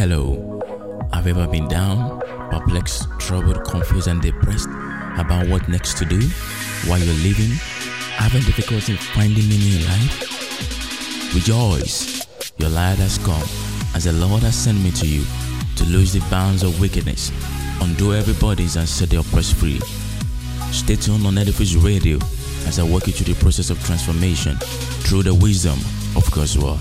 Hello. Have you ever been down, perplexed, troubled, confused, and depressed about what next to do while you're living? Having difficulty finding meaning in life? Rejoice. Your light has come as the Lord has sent me to you to lose the bounds of wickedness, undo every bodies, and set the oppressed free. Stay tuned on Edifice Radio as I walk you through the process of transformation through the wisdom of God's Word.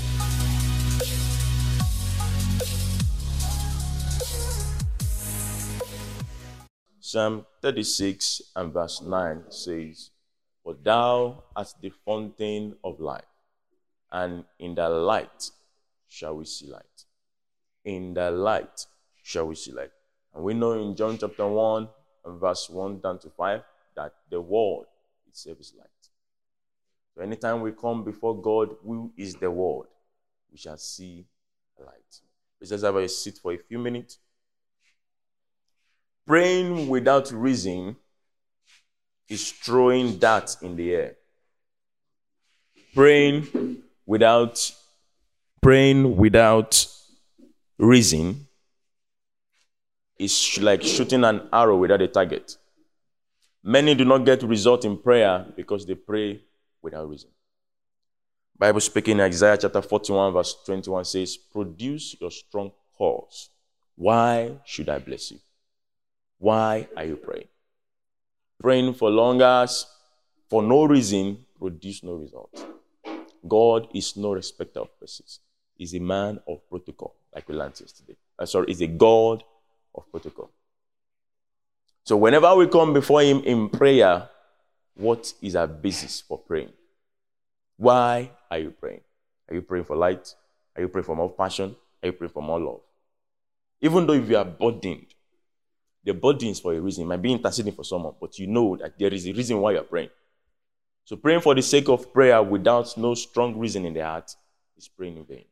Psalm 36 and verse 9 says, For thou art the fountain of life, and in the light shall we see light. In the light shall we see light. And we know in John chapter 1 and verse 1 down to 5 that the word itself is light. So anytime we come before God, who is the word, we shall see light. Let's just have a seat for a few minutes. Praying without reason is throwing darts in the air. Praying without praying without reason is like shooting an arrow without a target. Many do not get result in prayer because they pray without reason. Bible speaking Isaiah chapter 41 verse 21 says, "Produce your strong cause. Why should I bless you? Why are you praying? Praying for long hours for no reason produce no result. God is no respecter of persons. He's a man of protocol, like we learned yesterday. Uh, sorry, he's a God of protocol. So whenever we come before him in prayer, what is our basis for praying? Why are you praying? Are you praying for light? Are you praying for more passion? Are you praying for more love? Even though if you are burdened, the burden is for a reason. It might be interceding for someone, but you know that there is a reason why you're praying. So praying for the sake of prayer without no strong reason in the heart is praying in vain.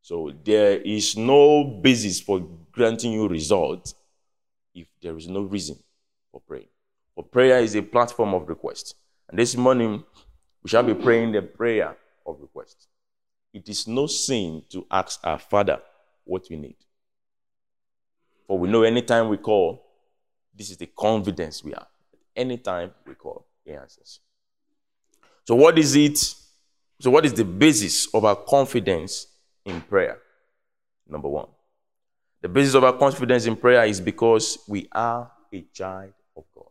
So there is no basis for granting you results if there is no reason for praying. For prayer is a platform of request. And this morning, we shall be praying the prayer of request. It is no sin to ask our Father what we need. For we know anytime we call, this is the confidence we have. Anytime we call, He answers. So, what is it? So, what is the basis of our confidence in prayer? Number one, the basis of our confidence in prayer is because we are a child of God.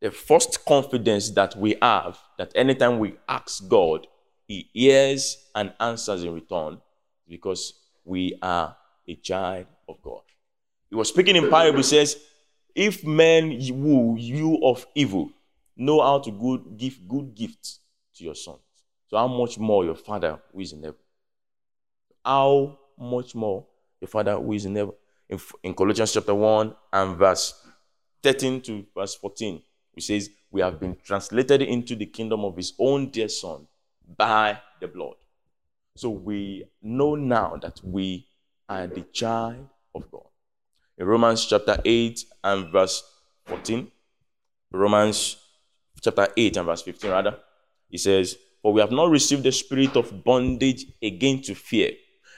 The first confidence that we have that anytime we ask God, He hears and answers in return because we are a child of God. He was speaking in parable, says, If men woo you of evil know how to good, give good gifts to your sons, so how much more your Father who is in heaven? How much more your Father who is in heaven? In, in Colossians chapter 1 and verse 13 to verse 14, which says, We have been translated into the kingdom of His own dear Son by the blood. So we know now that we are the child of God. In Romans chapter 8 and verse 14, Romans chapter 8 and verse 15, rather, he says, For we have not received the spirit of bondage again to fear.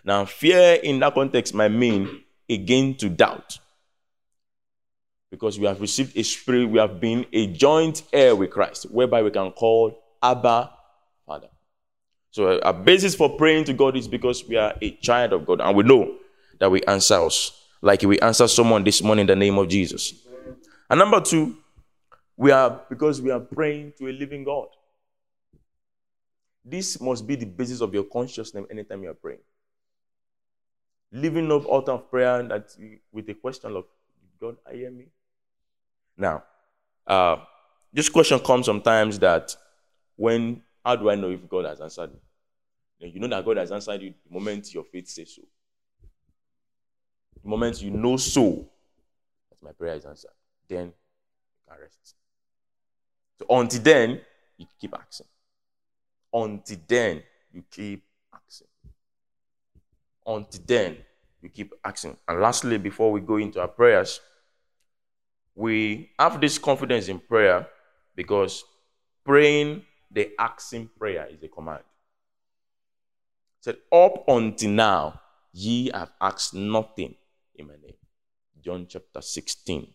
Now, fear in that context might mean again to doubt. Because we have received a spirit, we have been a joint heir with Christ, whereby we can call Abba. So, a basis for praying to God is because we are a child of God and we know that we answer us, like we answer someone this morning in the name of Jesus. And number two, we are because we are praying to a living God. This must be the basis of your consciousness anytime you are praying. Living up out of prayer that with the question of God, I hear me. Now, uh, this question comes sometimes that when how do I know if God has answered me? You know that God has answered you the moment your faith says so. The moment you know so that my prayer is answered, then you can rest. So until then, you keep asking. Until then, you keep asking. Until then, you keep asking. And lastly, before we go into our prayers, we have this confidence in prayer because praying the asking prayer is a command. It said, up until now, ye have asked nothing in my name. John chapter 16.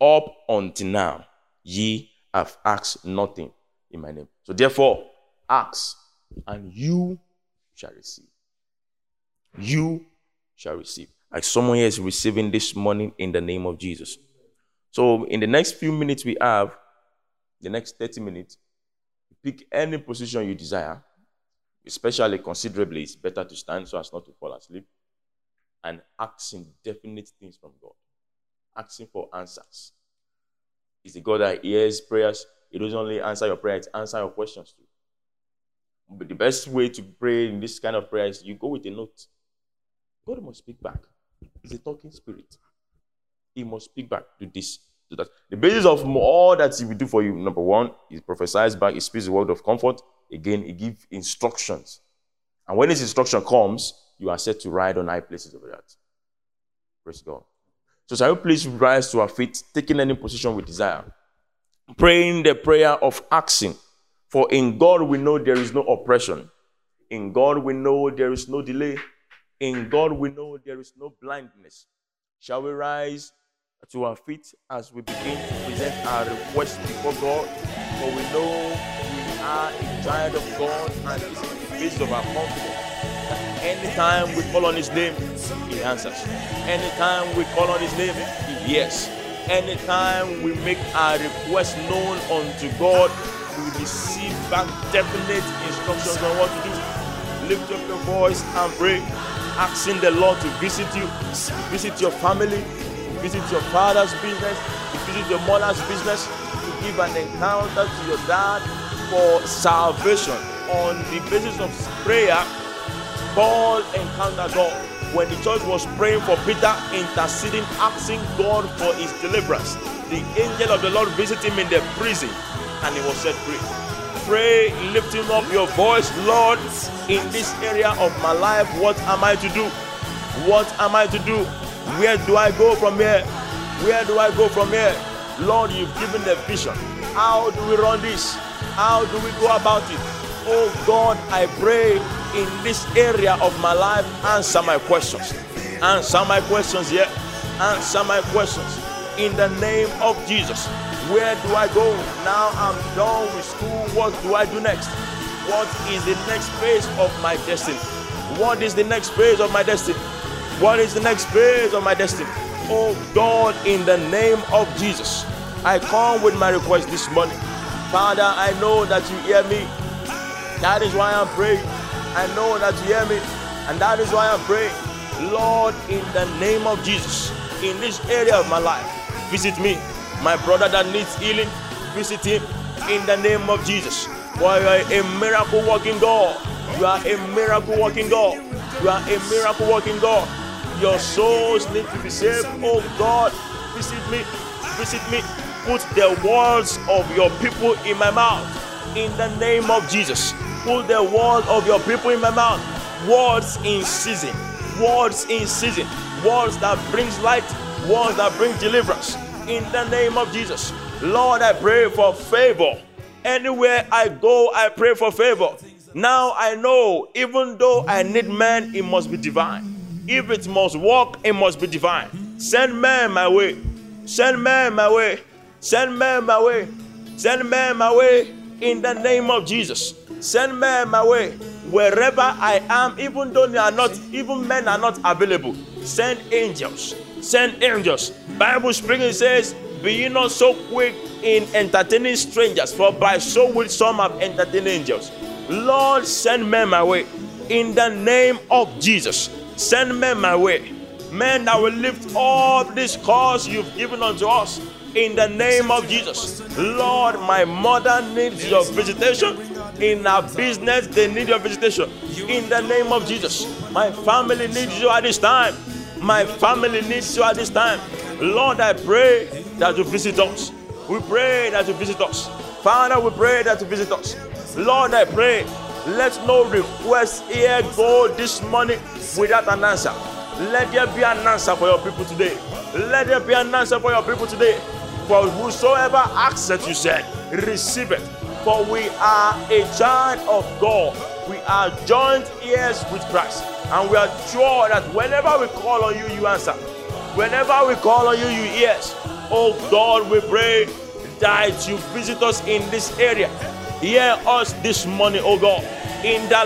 Up until now, ye have asked nothing in my name. So therefore, ask, and you shall receive. You shall receive. Like someone here is receiving this morning in the name of Jesus. So in the next few minutes we have, the next 30 minutes, pick any position you desire, especially considerably, it's better to stand so as not to fall asleep, and asking definite things from God. Asking for answers. Is the God that hears prayers? It doesn't only answer your prayers, answer your questions too. But the best way to pray in this kind of prayer is you go with a note. God must speak back. He's a talking spirit. He must speak back to this, that. The basis of all that he will do for you, number one, he prophesies back, he speaks a word of comfort. Again, he gives instructions. And when his instruction comes, you are set to ride on high places over that. Praise God. So shall we please rise to our feet, taking any position we desire, praying the prayer of asking. For in God we know there is no oppression. In God we know there is no delay. In God we know there is no blindness. Shall we rise to our feet as we begin to present our request before God? For we know we are a child of God and this is the basis of our confidence. Anytime we call on His name, He answers. Anytime we call on His name, He hears. Anytime we make our request known unto God, we receive back definite instructions on what to do. Lift up your voice and pray asking the Lord to visit you, visit your family, visit your father's business, to visit your mother's business, to give an encounter to your dad for salvation. On the basis of prayer, Paul encountered God. When the church was praying for Peter, interceding, asking God for his deliverance, the angel of the Lord visited him in the prison and he was set free pray, lifting up your voice, Lord, in this area of my life, what am I to do? What am I to do? Where do I go from here? Where do I go from here? Lord, you've given the vision. How do we run this? How do we go about it? Oh God, I pray in this area of my life, answer my questions. Answer my questions, yeah. Answer my questions in the name of Jesus. Where do I go? Now I'm done with school. What do I do next? What is the next phase of my destiny? What is the next phase of my destiny? What is the next phase of my destiny? Oh God, in the name of Jesus, I come with my request this morning. Father, I know that you hear me. That is why I'm praying. I know that you hear me, and that is why I'm praying. Lord, in the name of Jesus, in this area of my life, visit me my brother that needs healing, visit him in the name of Jesus. For you are a miracle working God. You are a miracle working God. You are a miracle working God. Your souls need to be saved. Oh God, visit me, visit me. Put the words of your people in my mouth. In the name of Jesus. Put the words of your people in my mouth. Words in season. Words in season. Words that brings light. Words that bring deliverance in the name of Jesus. Lord, I pray for favor. Anywhere I go, I pray for favor. Now I know, even though I need man, it must be divine. If it must work, it must be divine. Send man my way. Send man my way. Send man my way. Send man my way in the name of Jesus. Send man my way. Wherever I am, even though they are not, even men are not available, send angels send angels. Bible speaking says, Be ye not so quick in entertaining strangers, for by so will some have entertained angels. Lord, send men my way. In the name of Jesus, send men my way. Men that will lift up this cause you've given unto us. In the name of Jesus. Lord, my mother needs your visitation. In our business, they need your visitation. In the name of Jesus. My family needs you at this time. My family needs you at this time. Lord, I pray that you visit us. We pray that you visit us. Father, we pray that you visit us. Lord, I pray, let no request here go this morning without an answer. Let there be an answer for your people today. Let there be an answer for your people today. For whosoever asks that you said, receive it. For we are a child of God. We are joint heirs with Christ. And we are sure that whenever we call on you, you answer. Whenever we call on you, you hear. Oh God, we pray that you visit us in this area. Hear us this morning, oh God. In the.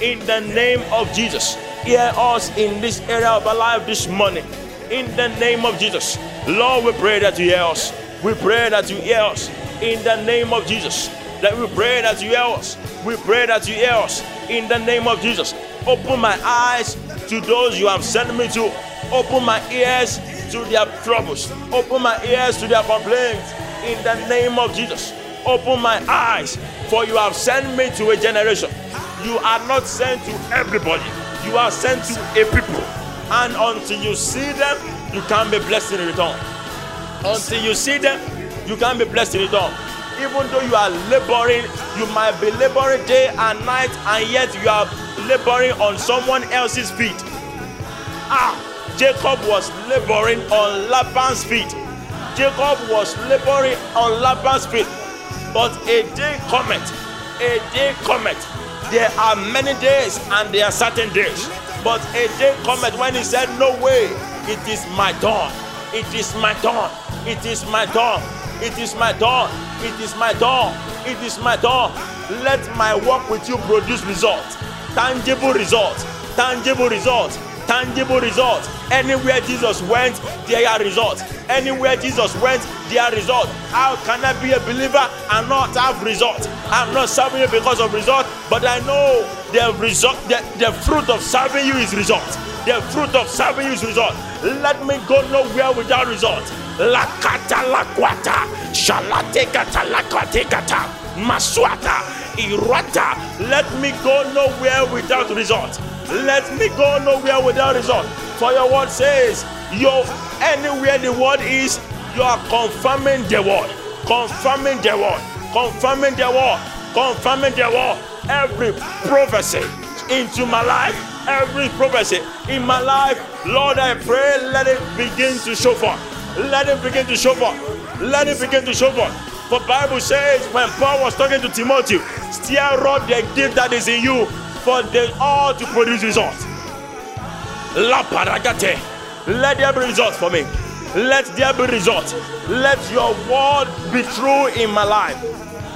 In the name of Jesus. Hear us in this area of our life this morning. In the name of Jesus. Lord, we pray that you hear us. We pray that you hear us. In the name of Jesus. That we pray that you hear us. We pray that you hear us. In the name of Jesus. Open my eyes to those you have sent me to. Open my ears to their troubles. Open my ears to their complaints. In the name of Jesus. Open my eyes, for you have sent me to a generation. You are not sent to everybody, you are sent to a people. And until you see them, you can't be blessed in return. Until you see them, you can't be blessed in return. Even though you are laboring, you might be laboring day and night, and yet you are laboring on someone else's feet. Ah, Jacob was laboring on Laban's feet. Jacob was laboring on Laban's feet. But a day cometh, a day cometh. There are many days and there are certain days. But a day cometh when he said, No way, it is my turn. It is my turn. It is my turn. It is my turn. It is my turn. It is my turn. Let my work with you produce results. Tangible results. Tangible results tangible results. Anywhere Jesus went, there are results. Anywhere Jesus went, there are results. How can I be a believer and not have results? I'm not serving you because of results, but I know the result, the, the fruit of serving you is results. The fruit of serving you is results. Let me go nowhere without results. Lakata lakwata, shalatekata lakwatekata, maswata, irata. Let me go nowhere without results. Let me go nowhere without result. For your word says, you anywhere the word is, you are confirming the word, confirming the word, confirming the word, confirming the word. Every prophecy into my life, every prophecy in my life, Lord, I pray, let it begin to show forth. Let it begin to show forth. Let it begin to show forth. For Bible says when Paul was talking to Timothy, stir up the gift that is in you for them all to produce results. La paragate. Let there be results for me. Let there be results. Let your word be true in my life.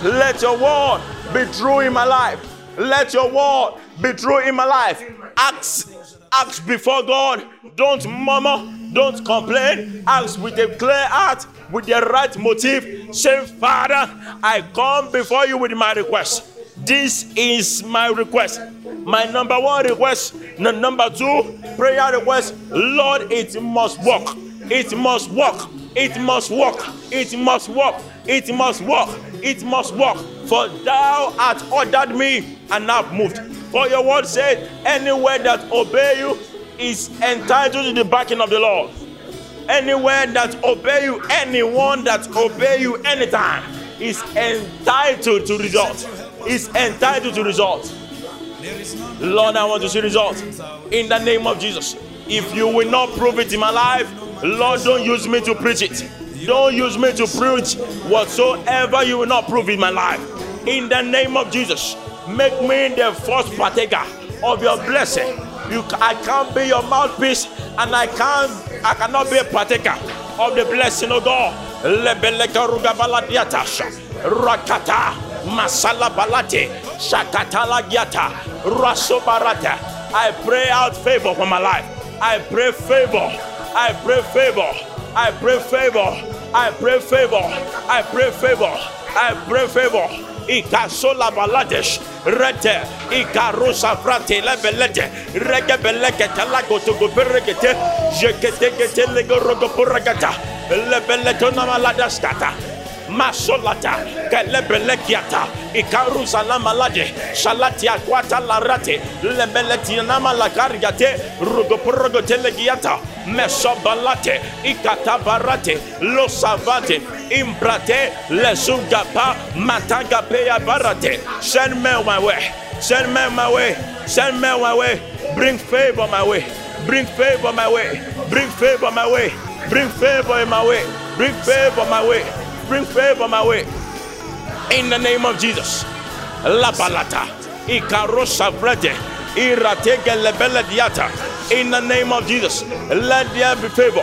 Let your word be true in my life. Let your word be true in my life. Ask, ask before God. Don't murmur. Don't complain. Ask with a clear heart, with the right motive. Say, Father, I come before you with my request. This is my request. My number one request. The number two prayer request. Lord, it must work. It must work. It must work. It must work. It must work. It must work. For thou hast ordered me and I've moved. For your word said, anywhere that obey you is entitled to the backing of the Lord. Anywhere that obey you, anyone that obey you anytime is entitled to results is entitled to results. Lord, I want to see results in the name of Jesus. If you will not prove it in my life, Lord, don't use me to preach it. Don't use me to preach whatsoever you will not prove in my life. In the name of Jesus, make me the first partaker of your blessing. You, I can't be your mouthpiece, and I can't, I cannot be a partaker of the blessing of God. Rakata Masala Balate, Shakatala Gyata, Raso Barata. I pray out favor for my life. I pray favor. I pray favor. I pray favor. I pray favor. I pray favor. I pray favor. Ikasola baladesh rete ikarosa frate lebelete rege beleke talago to go beregete jekete gete lego rogo poragata lebeleto na maladaskata masolata kelebelekiata ikarusalamaladje shalatia kwata larate lebeletinama lakarigate rugopurogotelegiata mesobalate ikatabarate losavate imbrate lesugapa matagapeya barate send me my way send me my way send me my way. Bring favor my way bring favor my way bring favor my way bring favor in my way bring favor my way bring favor my way. In the name of Jesus. La balata. Ikarosa vrede. Iratege lebele diata. In the name of Jesus, let there be favor.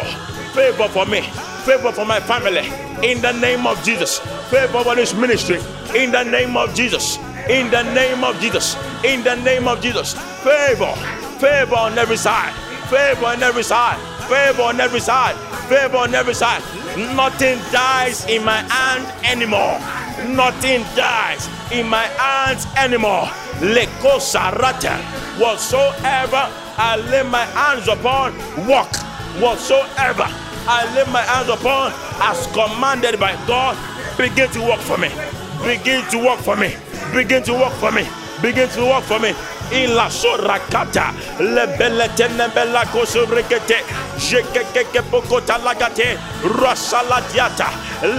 Favor for me. Favor for my family. In the name of Jesus. Favor for this ministry. In the name of Jesus. In the name of Jesus. In the name of Jesus. Favor. Favor on every side. Favor on every side. Favor on every side. Favor on every side. Nothing dies in my hand anymore. Nothing dies in my hands anymore. Leko sarata. Whatsoever I lay my hands upon, walk. Whatsoever I lay my hands upon, as commanded by God, begin to work for me. Begin to work for me. Begin to work for me. Begin to work for me. Ila sorakata lebelete nebela kosubrekete jekekeke pokota lagate rasaladiata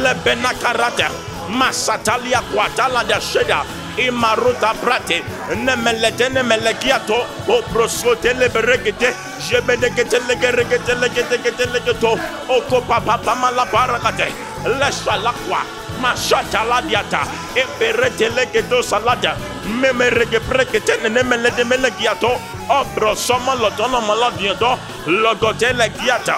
lebena karata masatalia kwatala da sheda. Imaruta brate nemelete nemelekiato o prosote leberegete jebedegete legeregete legete gete legeto oko papa pamala parakate. Leshalakwa mashata ladiata eperete legedo salada memerege prekete nemelede melegiato obro soma lotono maladiato logote legiata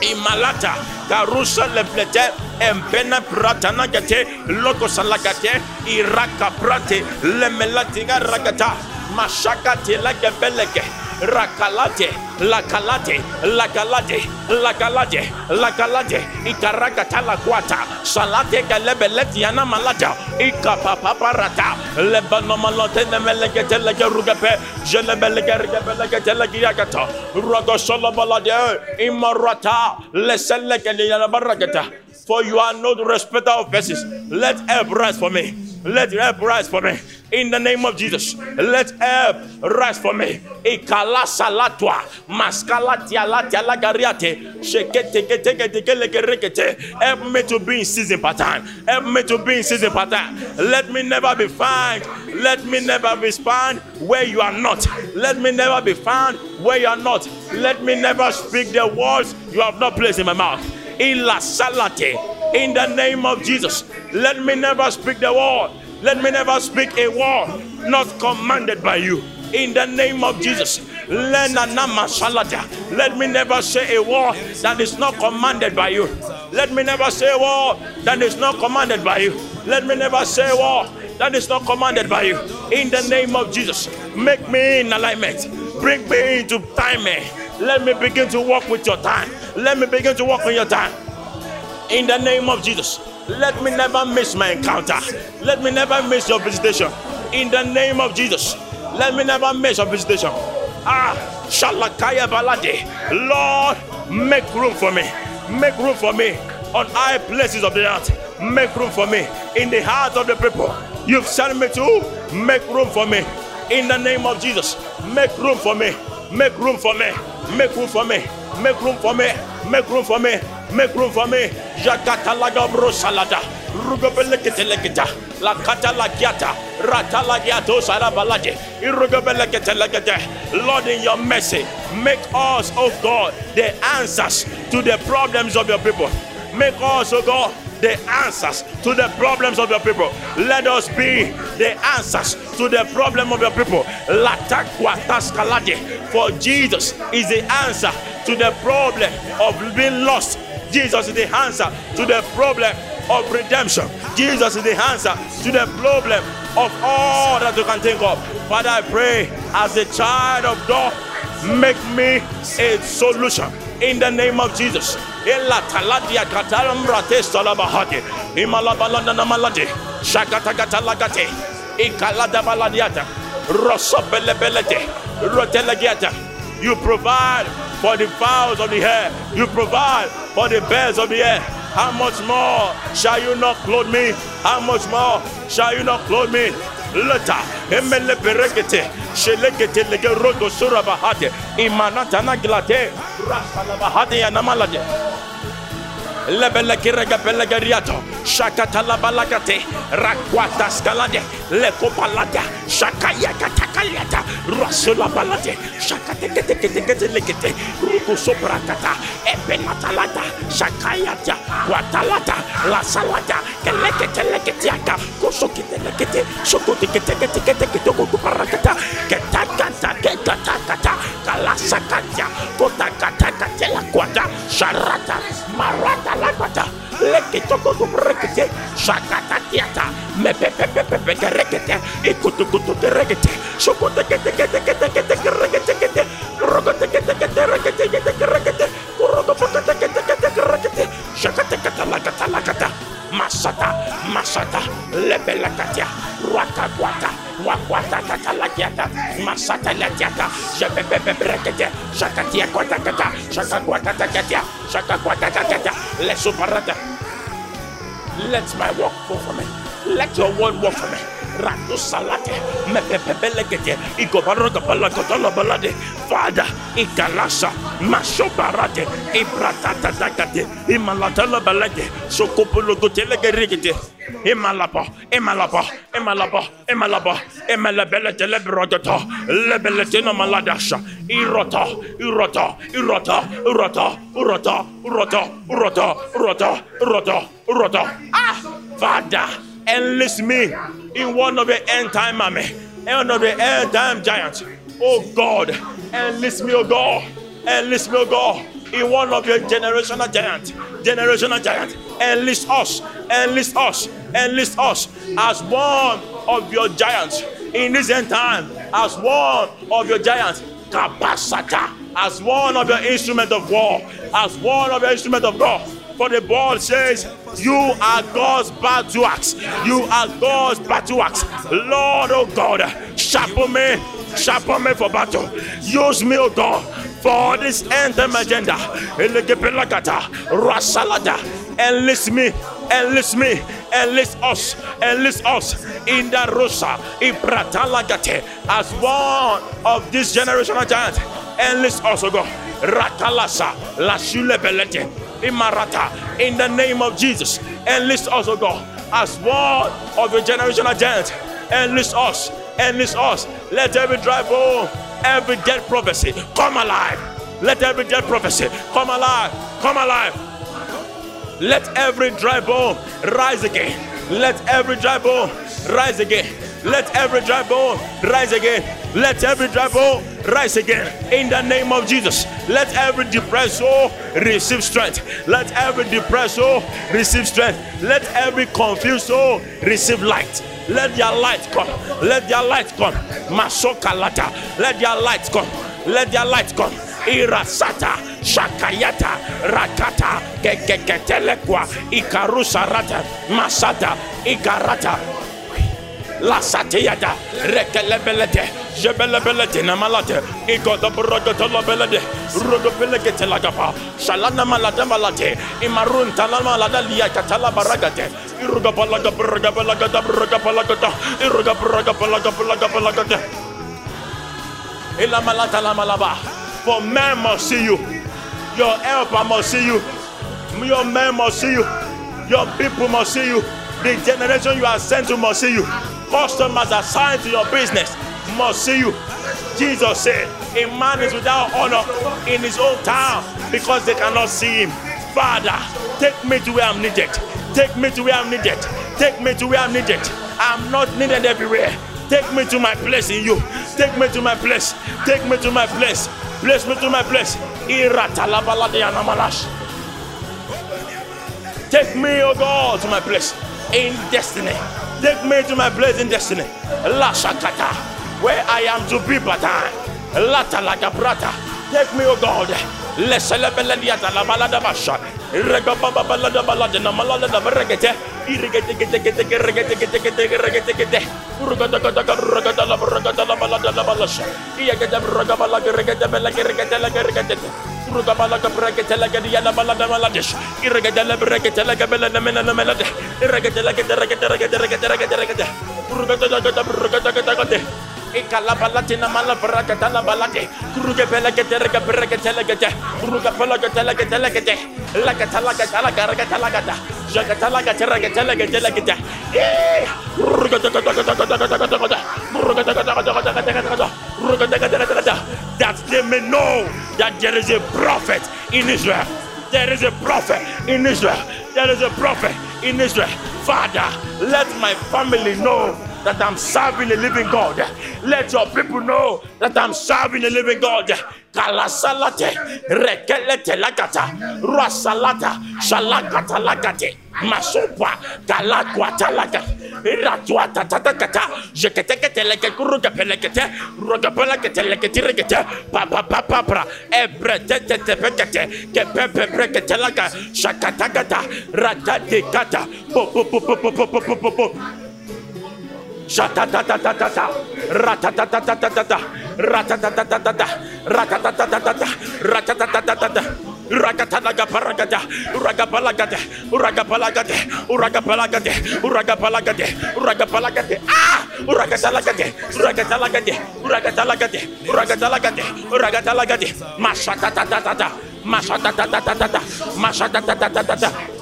imalata. Karusa leplete empena pratana gate logo salagate iraka prate lemelatiga ragata mashakate lagebelege rakalate lakalate lakalate lakalate lakalate. Ikarakata la kwata. Salate galebeleti yana malata ikapapaparata lebanomalote nemelegete legerugepe jelebelege regebelegete legiakata rogosolobalade imarata. Leselegele yana barakata. For you are not respecter of persons let help rise for me let help rise for me in the name of Jesus. Let help rise for me. Ikala salatwa maskala tiala tiala gariate shekete kete kete kerekete. Help me to be in season pattern. Help me to be in season pattern. Let me never be found. Let me never be found where you are not. Let me never be found where you are not. Let me never speak the words you have not placed in my mouth. Ila salate. In the name of Jesus. Let me never speak the word let me never speak a word not commanded by you. In the name of Jesus. Let me never say a word that is not commanded by you. Let me never say a word that is not commanded by you. Let me never say a word that is not commanded by you. In the name of Jesus. Make me in alignment. Bring me into timing. Let me begin to walk with your time. Let me begin to walk on your time. In the name of Jesus. Let me never miss my encounter. Let me never miss your visitation. In the name of Jesus. Let me never miss your visitation. Ah, Shalakaya Balade. Lord, make room for me. Make room for me on high places of the earth. Make room for me in the heart of the people. You've sent me to make room for me. In the name of Jesus, make room for me. Make room for me. Make room for me. Make room for me. Make room for me. Make room for me. Jakata laga brosalada. Rugobelekete La kata la giata. Rata la giato sarabalade. Irugobelekete legete. Lord, in your mercy, make us, oh God, the answers to the problems of your people. Make us, oh God, the answers to the problems of your people. Let us be the answers to the problem of your people. For Jesus is the answer to the problem of being lost. Jesus is the answer to the problem of redemption. Jesus is the answer to the problem of all that you can think of. Father, I pray as a child of God, make me a solution in the name of Jesus. You provide for the fowls of the air. You provide for the birds of the air. How much more shall you not clothe me? How much more shall you not clothe me? leta emele berekete shelekete lege rodo sura bahate imanata na glate lebele kirega belega riato shakata la balagate rakwata skalade. Le kopalada shakaya katakaliata Rasula balate, shakateketeketeketelekete, ruku sobrakata, ebenatalata, shakayata, watalata, lasalata, keleketeleketiaka, kosokitelekete, sokoteketeketeketeketokokuparakata, ketakata, kekatakata, kalasakata, marata lakwata, masata, masata, lebelekatia, wakakwata, wakwata katalakiata, masata latiata, jepepepeperekete, shakatia kwatakata, shakakwatakatia, shakakwatakatia, lesuparata, let my work go for me. Let your word work for me. Ratu salate, mepepebelegete, ikobarogapalakotolo balade, Father, ikalasa, mashobarate, ibratatatagate, imalatala balade, sokopologotelegere, imalapa, imalapa, imalapa, imalapa, imalabelete lebrogoto, lebelete no maladasha, irota, irota, irota, irota, urota, urota, urota, urota, urota, urota. Ah, Father, enlist me in one of the end time army, one of the end time giants. Oh God, enlist me, oh God, enlist me, oh God, in one of your generational giants, generational giant. Enlist us, enlist us, enlist us as one of your giants in this end time, as one of your giants. Kapasata, as one of your instrument of war, as one of your instrument of God. For the ball says, You are God's battle axe. You are God's battle axe. Lord, oh God, sharpen me, sharpen me for battle. Use me, oh God, for this time agenda. Rasalada, enlist me, enlist me, enlist us, enlist us in the Rosa, in Pratalagate, as one of this generational giants. Enlist us, oh God. Ratalasa, Lashule Belete, Imarata, in the name of Jesus. Enlist us, oh God, as one of the generational giants. Enlist us, enlist us. Let every dry every dead prophecy come alive. Let every dead prophecy come alive, come alive. Let every dry bone rise again. Let every dry bone rise again. Let every dry bone rise again. Let every dry bone rise again. In the name of Jesus. Let every depressed soul receive strength. Let every depressed soul receive strength. Let every confused soul receive light. Let their light come. Let their light come. Masokalata. Let their light come. Let their light come. Irasata, Shakayata, Rakata, Kekeketelekwa, Ikarusarata, Masata, Lagapa, Shalana Malata Malate, Imarun Talamalada Liakatala Baragate, Irugapalaga Brogapalagata Brogapalagata, Irugapalagapalagapalagapalagata. Ilamalata Lamalaba. For men must see you. Your helper must see you. Your men must see you. Your people must see you. The generation you are sent to must see you. Customers assigned to your business must see you. Jesus said, A man is without honor in his own town because they cannot see him. Father, take me to where I'm needed. Take me to where I'm needed. Take me to where I'm needed. I'm not needed everywhere. Take me to my place in you. Take me to my place. Take me to my place. Place me to my place. Take me, oh God, to my place in destiny. Take me to my in destiny. La Shakata, where I am to be patan. Lata like brata. Take me, oh God. Leselebelediata la balada basha. Regababa balada balada na malada da regete. Irigete gete gete gete gete gete. La balasha. Iya gete rugabala regete bela regete la regete. Rugabala regete la gete la balada maladish. Irigete la regete la gabela na mena na melade. Irigete la gete regete regete regete regete regete. Urugata gata rugata gata gata. Ikala balatina mala barakata la balate. Kuruga belagete rega beregete legete. That they may know that there is a prophet in Israel. There is a prophet in Israel. There is a prophet in Israel. Father, let my family know that I'm serving a living God. Let your people know that I'm serving a living God. Kalasalate, rekelete lagata, rasalata, shalakata lagate, masupa, kalakwata lagate. Iratuata. Rakatalaga paragada, uragapalagade, uragapalagade, uragapalagade, uragapalagade, uragapalagade, ah, uragatalagade, uragatalagade, uragatalagade, uragatalagade, uragatalagade, masha ta ta ta ta ta, masha ta ta ta ta ta ta, masha ta ta ta ta ta ta.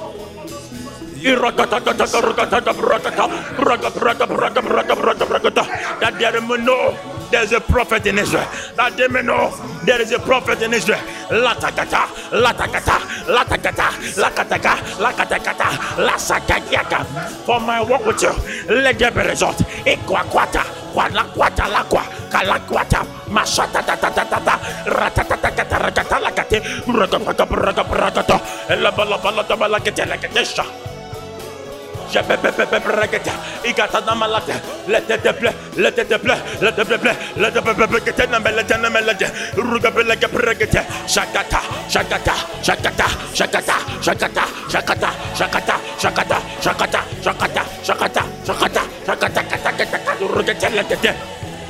That there may know there's a prophet in Israel. That they may know there is a prophet in Israel. Latakata, latakata, latakata, lakataka, lakatakata, lasakatiaka. For my work with you, let there be result. Ikwakwata, kwalakwata lakwa, kalakwata, mashatatatatata, ratatatakata, rakatalakate, ragapakabragabragato, elabalabalatabalakete, shakata, shakata, shakata, shakata, shakata, shakata, shakata, shakata, shakata, shakata, shakata, shakata, shakata, kata, kata, kata, rugete, let it,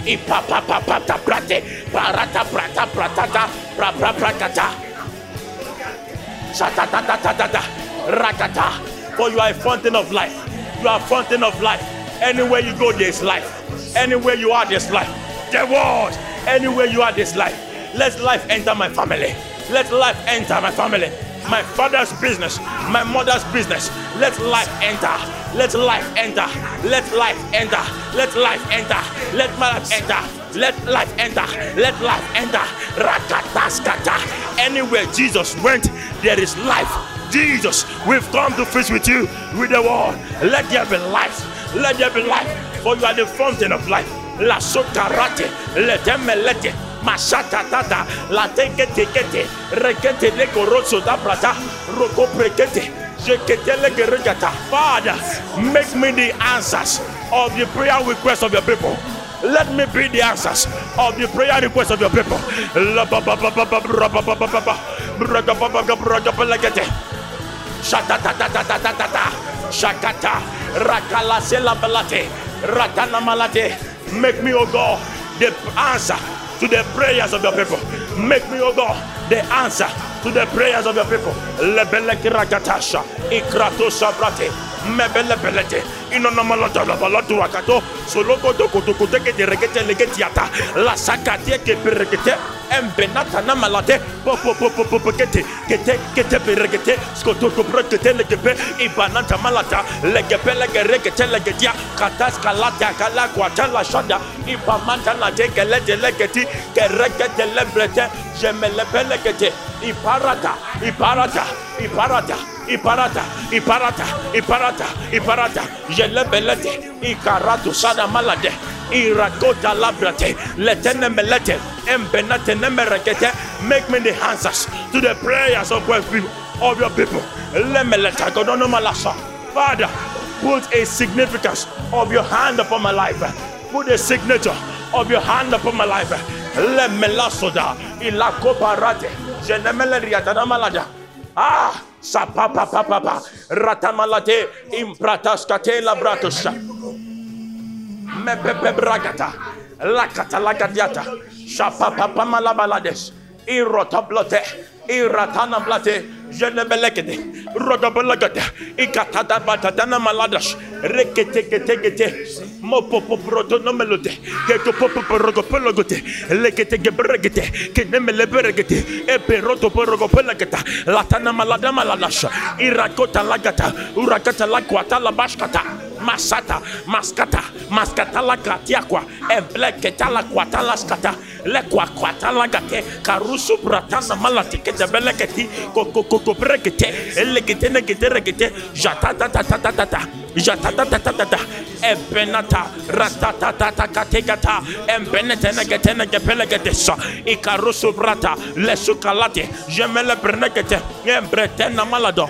ipa pa pa pa ta prate, parata prata pratata, pra pra prakata, shatata ta ta ta ta, rakata. For you are a fountain of life. You are a fountain of life. Anywhere you go, there's life. Anywhere you are, there's life. The world. Anywhere you are, there's life. Let life enter my family. Let life enter my family. My father's business, my mother's business. Let life enter. Let life enter. Let life enter. Let life enter. Let my life enter. Let life enter. Let life enter. Rakataskata. Anywhere Jesus went, there is life. Jesus, we've come to feast with you with the word. Let there be life. Let there be life. For you are the fountain of life. La sotarate, it. Mashata tata, la teke tekete, rekete le koroso da prata, roko prekete, jekete le geregata. Father, make me the answers of the prayer request of your people. Let me be the answers of the prayer request of your people. Shatata Shakata Rakala Selabalate Ratana Malate. Make me, O God, the answer to the prayers of your people. Make me, O God, the answer to the prayers of your people. Lebelek Rakatasha Ikratosa Brate mebele belete inonomolo dolobolo duwakato solokoto kotokote kete rekete legeti ata. La sakatie keperekete embenata na malate. Popopopopopo kete. Kete kete perekete. Skotoko prokete e banata malata. Legepe legerekete legedia katas kalata kala kwata la shada. Ibamanta la tekelete legeti e parata e parata e parata Iparata, iparata, iparata, iparata, jelebelete, ikaratu sana malade, irakota labrate, letene melete, embenate nemerekete, make me the answers to the prayers of your people, of your people. Lemeleta godono malasa. Father, put a significance of your hand upon my life. Put a signature of your hand upon my life. Lemelasoda, ilakoparate, jenemele malada. Ah, Sapapapapa. Ratamalate. Imprataskate la bratosa. Mepepe bragata. Lakata lagadiata. Sapapapamalabalades. irotablote iratana blate jenebelekete rodobolagate ikatada batatana maladas reketeketekete mopopoprotonomelote kekopopoporogopelogote leketegebregete kenemeleberegete eperotoporogopelegeta latana malada maladas irakota lagata urakata lakwata labashkata Masata, Mascata, Mascatala Gratiaqua, and Black Catala Quatalascata, Lequa Quatalagate, Caruso Bratana Malatike, the Belecati, Coco Coco Brecate, Elegitene Giteregate, Jatata Tata Tata, Jata Tata Tata jatatatatata ebenata ratatatatatakategata embenetenegetenegepelegedesa ikarusubrata lesukalate jemelebrnegete embretenamalado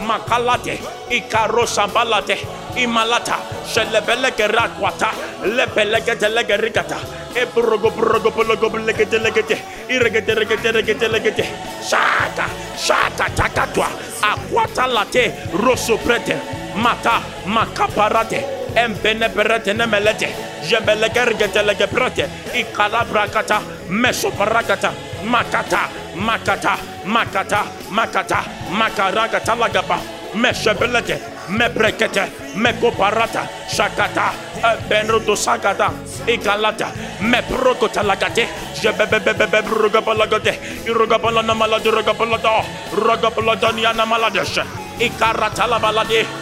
makalate ikarosambalate imalata shelebelegeratwata lebelegetelegeriata ebrogobrogobologoblegetelegete iregeteregeteregetelegete shata shata takatwa akwatalate rosoprete mata makaparate embene beretene melete. Jebelegergetele gebrete ikalabrakata mesoparakata makata makata makata makata. Makaragata lagaba. Brekete me mekoparata shakata benrudo sakata ikalata meprokota lagate. Jebebebebebrogabalagate irogabala namaladi rogabalada rogabalada niana maladesh ikaratalabaladesh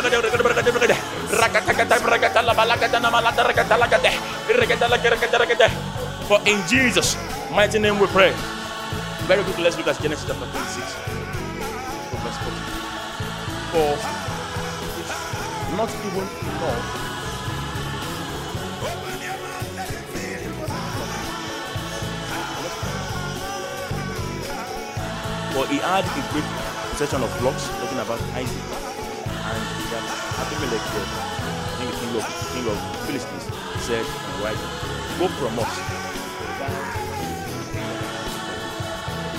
For in Jesus' mighty name we pray. Very quickly, let's look at Genesis chapter 26. verse 14. For not even enough But he had a great possession of blocks talking about Isaac, and Abimelech king of, king of Philistines, said Isaac, Go from us.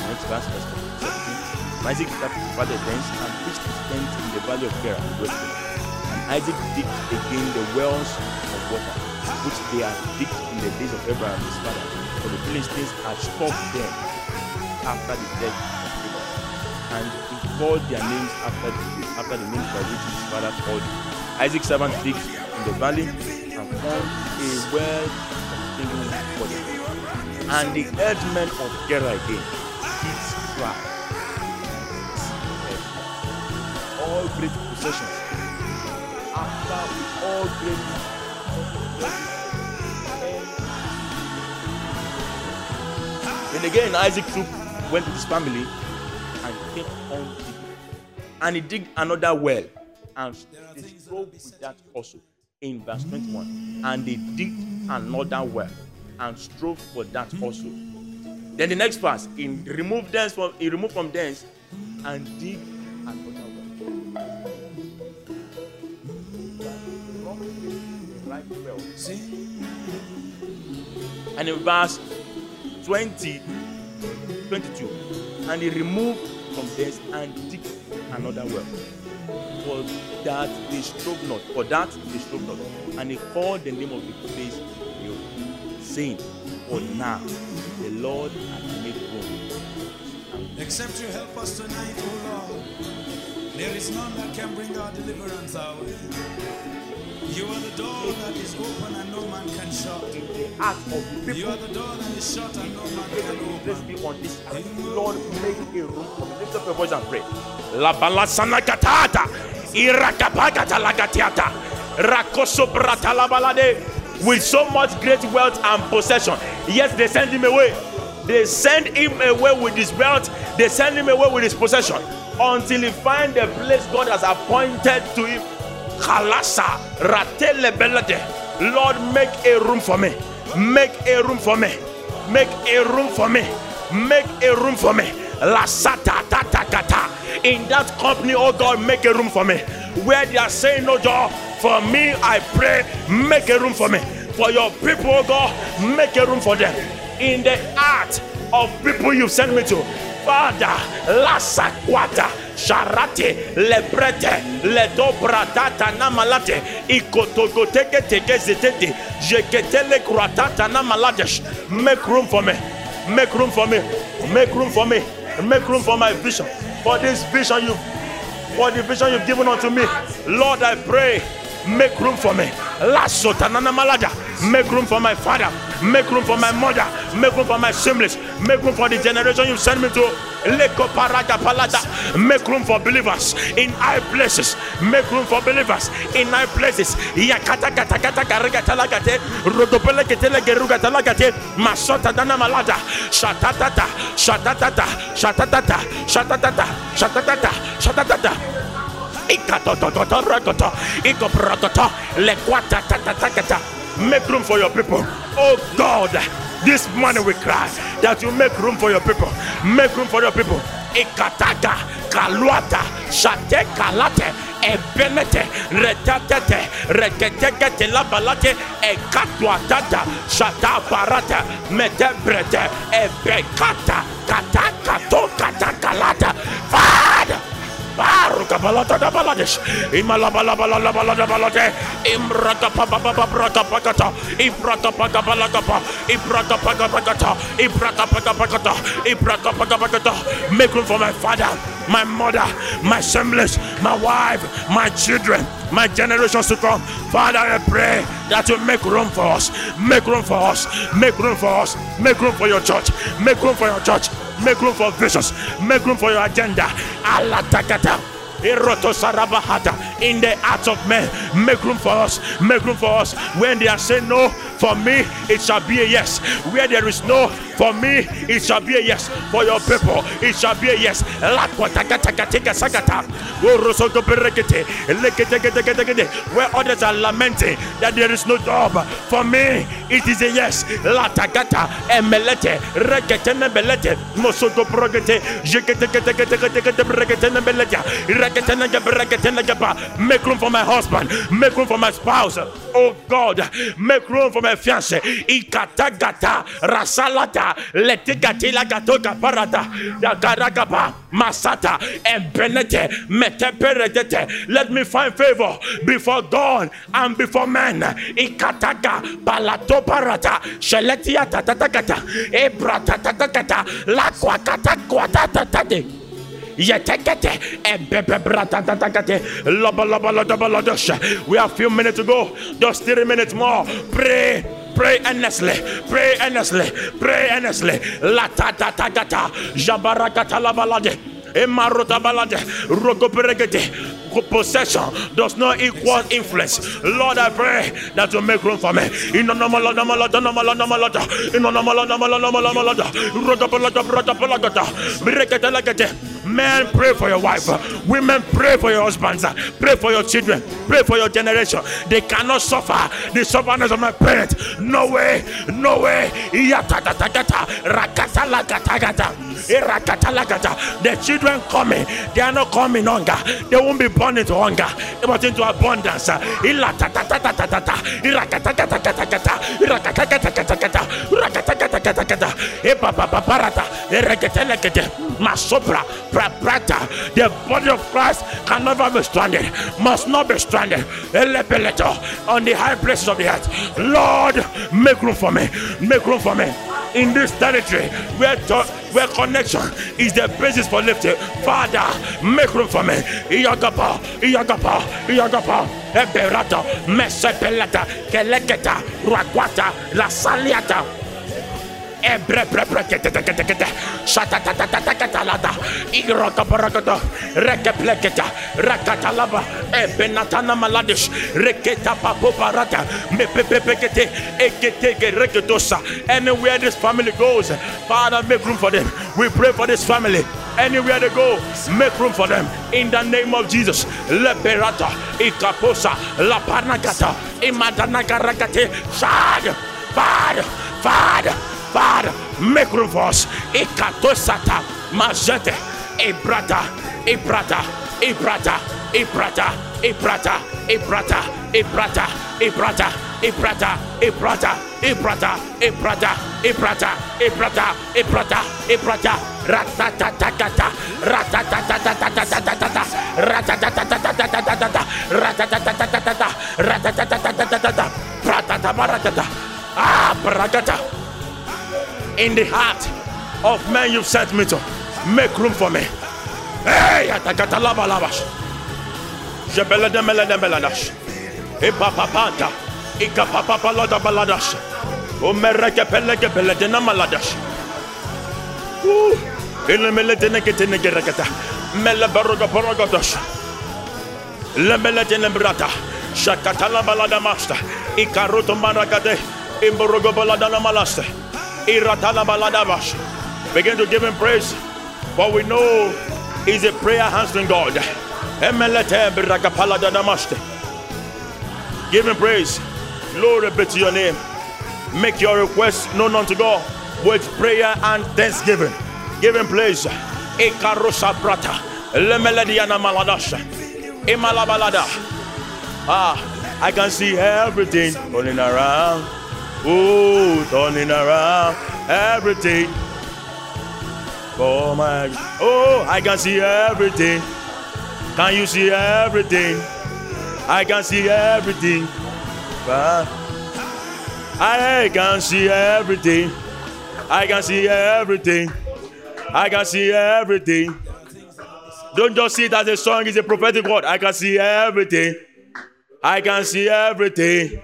Next verse, verse 17. And Isaac father thence and pitched his tent in the valley of Gerar, And Isaac digged again the wells of water, which they had digged in the days of Abraham his father, for the Philistines had stopped them after the death of Abraham. And he called their names after the, after the names by which his father called them. Isaac's servant in the valley and found a well containing water. And the herdsmen of Gerar again did strive. All great possessions. After all great Then again, Isaac took, went with his family and came on digging. And he digged another well and they strove with that also in verse 21. And they digged another well and strove for that also. Then the next verse, he removed thence from he removed from thence and dig another well. And in verse 20, 22, and he removed from thence and dig another well. For that they strove not, for that they strove not. And he called the name of the place Rehoboth, saying, For now the Lord hath made room. Except you help us tonight, O Lord. There is none that can bring our deliverance our way. You are the door that is open and no man can shut. In the heart of the You are the door that is shut and no man can Let's open. be on this. Lord, make a room for me. Lift up your voice and pray. La balasana katata. Irakapakata lagatiata. Rakoso brata la balade. With so much great wealth and possession. Yes, they send him away. They send him away with his wealth. They send him away with his possession. Until he find the place God has appointed to him. Kalasa ratele belade. Lord, make a room for me. Make a room for me. Make a room for me. Make a room for me. La sata tata Ikatakata. In that company, oh God, make a room for me. Where they are saying oh, no door, for me, I pray, make a room for me. For your people, oh God, make a room for them. In the heart of people you've sent me to. Father, lasa quata, sharate, lebrete, ledobratata namalate, ikotogoteke teke zetete, jeketele kratata namaladesh. Make room for me, make room for me, make room for me, make room for my vision. For this vision you for the vision you've given unto me. Lord, I pray, make room for me. Lasso tanana malada. Make room for my father. Make room for my mother. Make room for my siblings. Make room for the generation you send me to. Leko parada palada. Make room for believers in high places. Make room for believers in high places. Yakata kata kata karega talagate. Rodopele ketele geruga talagate. Masota dana malada. Shatatata. Shatatata. Shatatata. Shatatata. Shatatata. Shatatata. Make room for your people. Oh God, this morning we cry that you make room for your people. Make room for your people. Kaluata, shate kalate, ebenete, retatete, reketekete labalate, ekatuatata, shata ebekata, katakato, katakalata. Da balades. Imala bala bala la bala da balade. Pa. Make room for my father, my mother, my assemblies, my wife, my children, my generations to come. Father, I pray that you make room for us. Make room for us. Make room for us. Make room for your church. Make room for your church. Make room for visions. Make room for your agenda. Allah. In the hearts of men. Make room for us. Make room for us. When they are saying no, for me it shall be a yes. Where there is no, for me it shall be a yes. For your people it shall be a yes. Where others are lamenting that there is no job, for me it is a yes. Latakata emelete. Make room for my husband. Make room for my spouse. Oh God, make room for my fiance. Ikatagata rasalata letikatila gatoka parata dagaragaba masata embenete meteperedete. Let me find favor before God and before men. Ikataga palato parata sheletia tatatagata ebrata tatatata lakwa katakwa We have few minutes to go. Just three minutes more. Pray. Pray earnestly, pray earnestly, pray earnestly. La ta ta ta ta ta, jabarakata la balade, emarota balade, rogoperegete. Possession does not equal influence. Lord, I pray that you make room for me. In the name of the Lord, in the name of the Lord, in the name of the Lord, in the name of Men pray for your wife. Women pray for your husbands. Pray for your children. Pray for your generation. They cannot suffer the sufferness of my parents. No way. No way. The children coming. They are not coming hunger. They won't be born into hunger. But into abundance. Masopra. Praprata. The body of Christ can never be stranded, must not be stranded. On the high places of the earth. Lord, make room for me. Make room for me. In this territory where, to- where connection is the basis for lifting. Father, make room for me. Iyagapa, Iyagapa, Iyagapa, Eberata, Mesepelata, Keleketa, Rakwata, Lasaliata. Anywhere this family goes father make room for them. We pray for this family. Anywhere they go make room for them. In the name of jesus. Leperata. Ikaposa. La parnakata imadanaka rakate shad Father, Father, For us. Ikatosata, Mazete, Ebrata, Ebrata, Ebrata, Ebrata, Ebrata, Ebrata, Ebrata, Ebrata, Ebrata, Ebrata, Ebrata, Ebrata, Ebrata, Ebrata, Ebrata, Ebrata, Ratatatatata, Ratatatatata, Ratatatatata, Ratatatatata, Ratatatatata, Ratatabaratata, Ah, Bragata in the heart of men you've sent me to. Make room for me. Hey, atakatalaba labash. Jebelede papa meladash. Ipapapanta. Ikapapapa loda baladash. Umereke pelege belede namaladash. Woo. Ilemelede nekete negereketa. Mele baroga borogodosh. Lemelede nembrata. Shakatala balada master. Ikaroto marakade. Imborogo balada namalaste. Begin to give him praise. For we know he's a prayer answering God. Give him praise. Glory be to your name. Make your request known unto God with prayer and thanksgiving. Give him praise. Ekarosa Prata. Maladasha. Ah, I can see everything turning around. Oh, turning around. Everything. Oh my. Oh, I can see everything. Can you see everything? I can see everything. Ah. I can see everything. I can see everything. I can see everything. Don't just see it as a song, it's a prophetic word. I can see everything. I can see everything.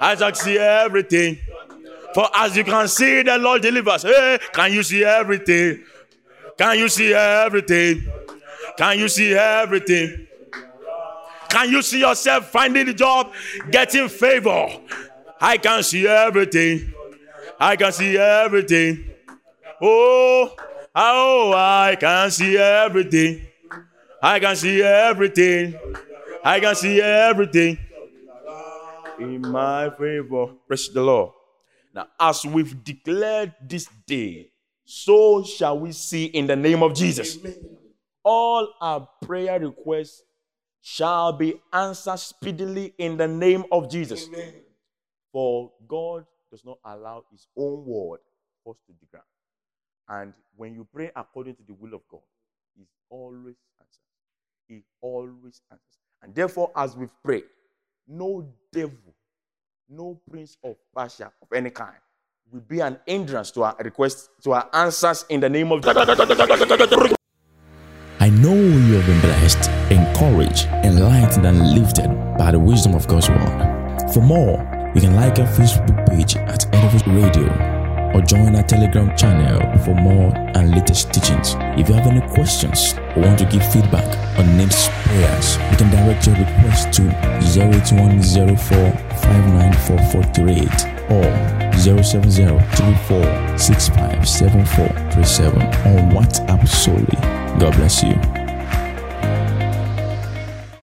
I can see everything. For as you can see, the Lord delivers. Hey, can you see everything? Can you see everything? Can you see everything? Can you see yourself finding the job, getting favor? I can see everything. I can see everything. Oh, oh, I can see everything. I can see everything. I can see everything in my favor. Praise the Lord. Now, as we've declared this day, so shall we see in the name of Jesus. All our prayer requests shall be answered speedily in the name of Jesus. For God does not allow his own word to the ground. And when you pray according to the will of God, he always answers. He always answers. And therefore, as we've prayed, no devil, no prince of Persia of any kind will be an hindrance to our requests, to our answers in the name of I know you have been blessed, encouraged, enlightened, and lifted by the wisdom of God's word. For more, you can like our Facebook page at Edifice Radio or join our Telegram channel for more and latest teachings. If you have any questions or want to give feedback on names prayers, you can direct your request to 08104 or 07034657437 on WhatsApp solely. God bless you.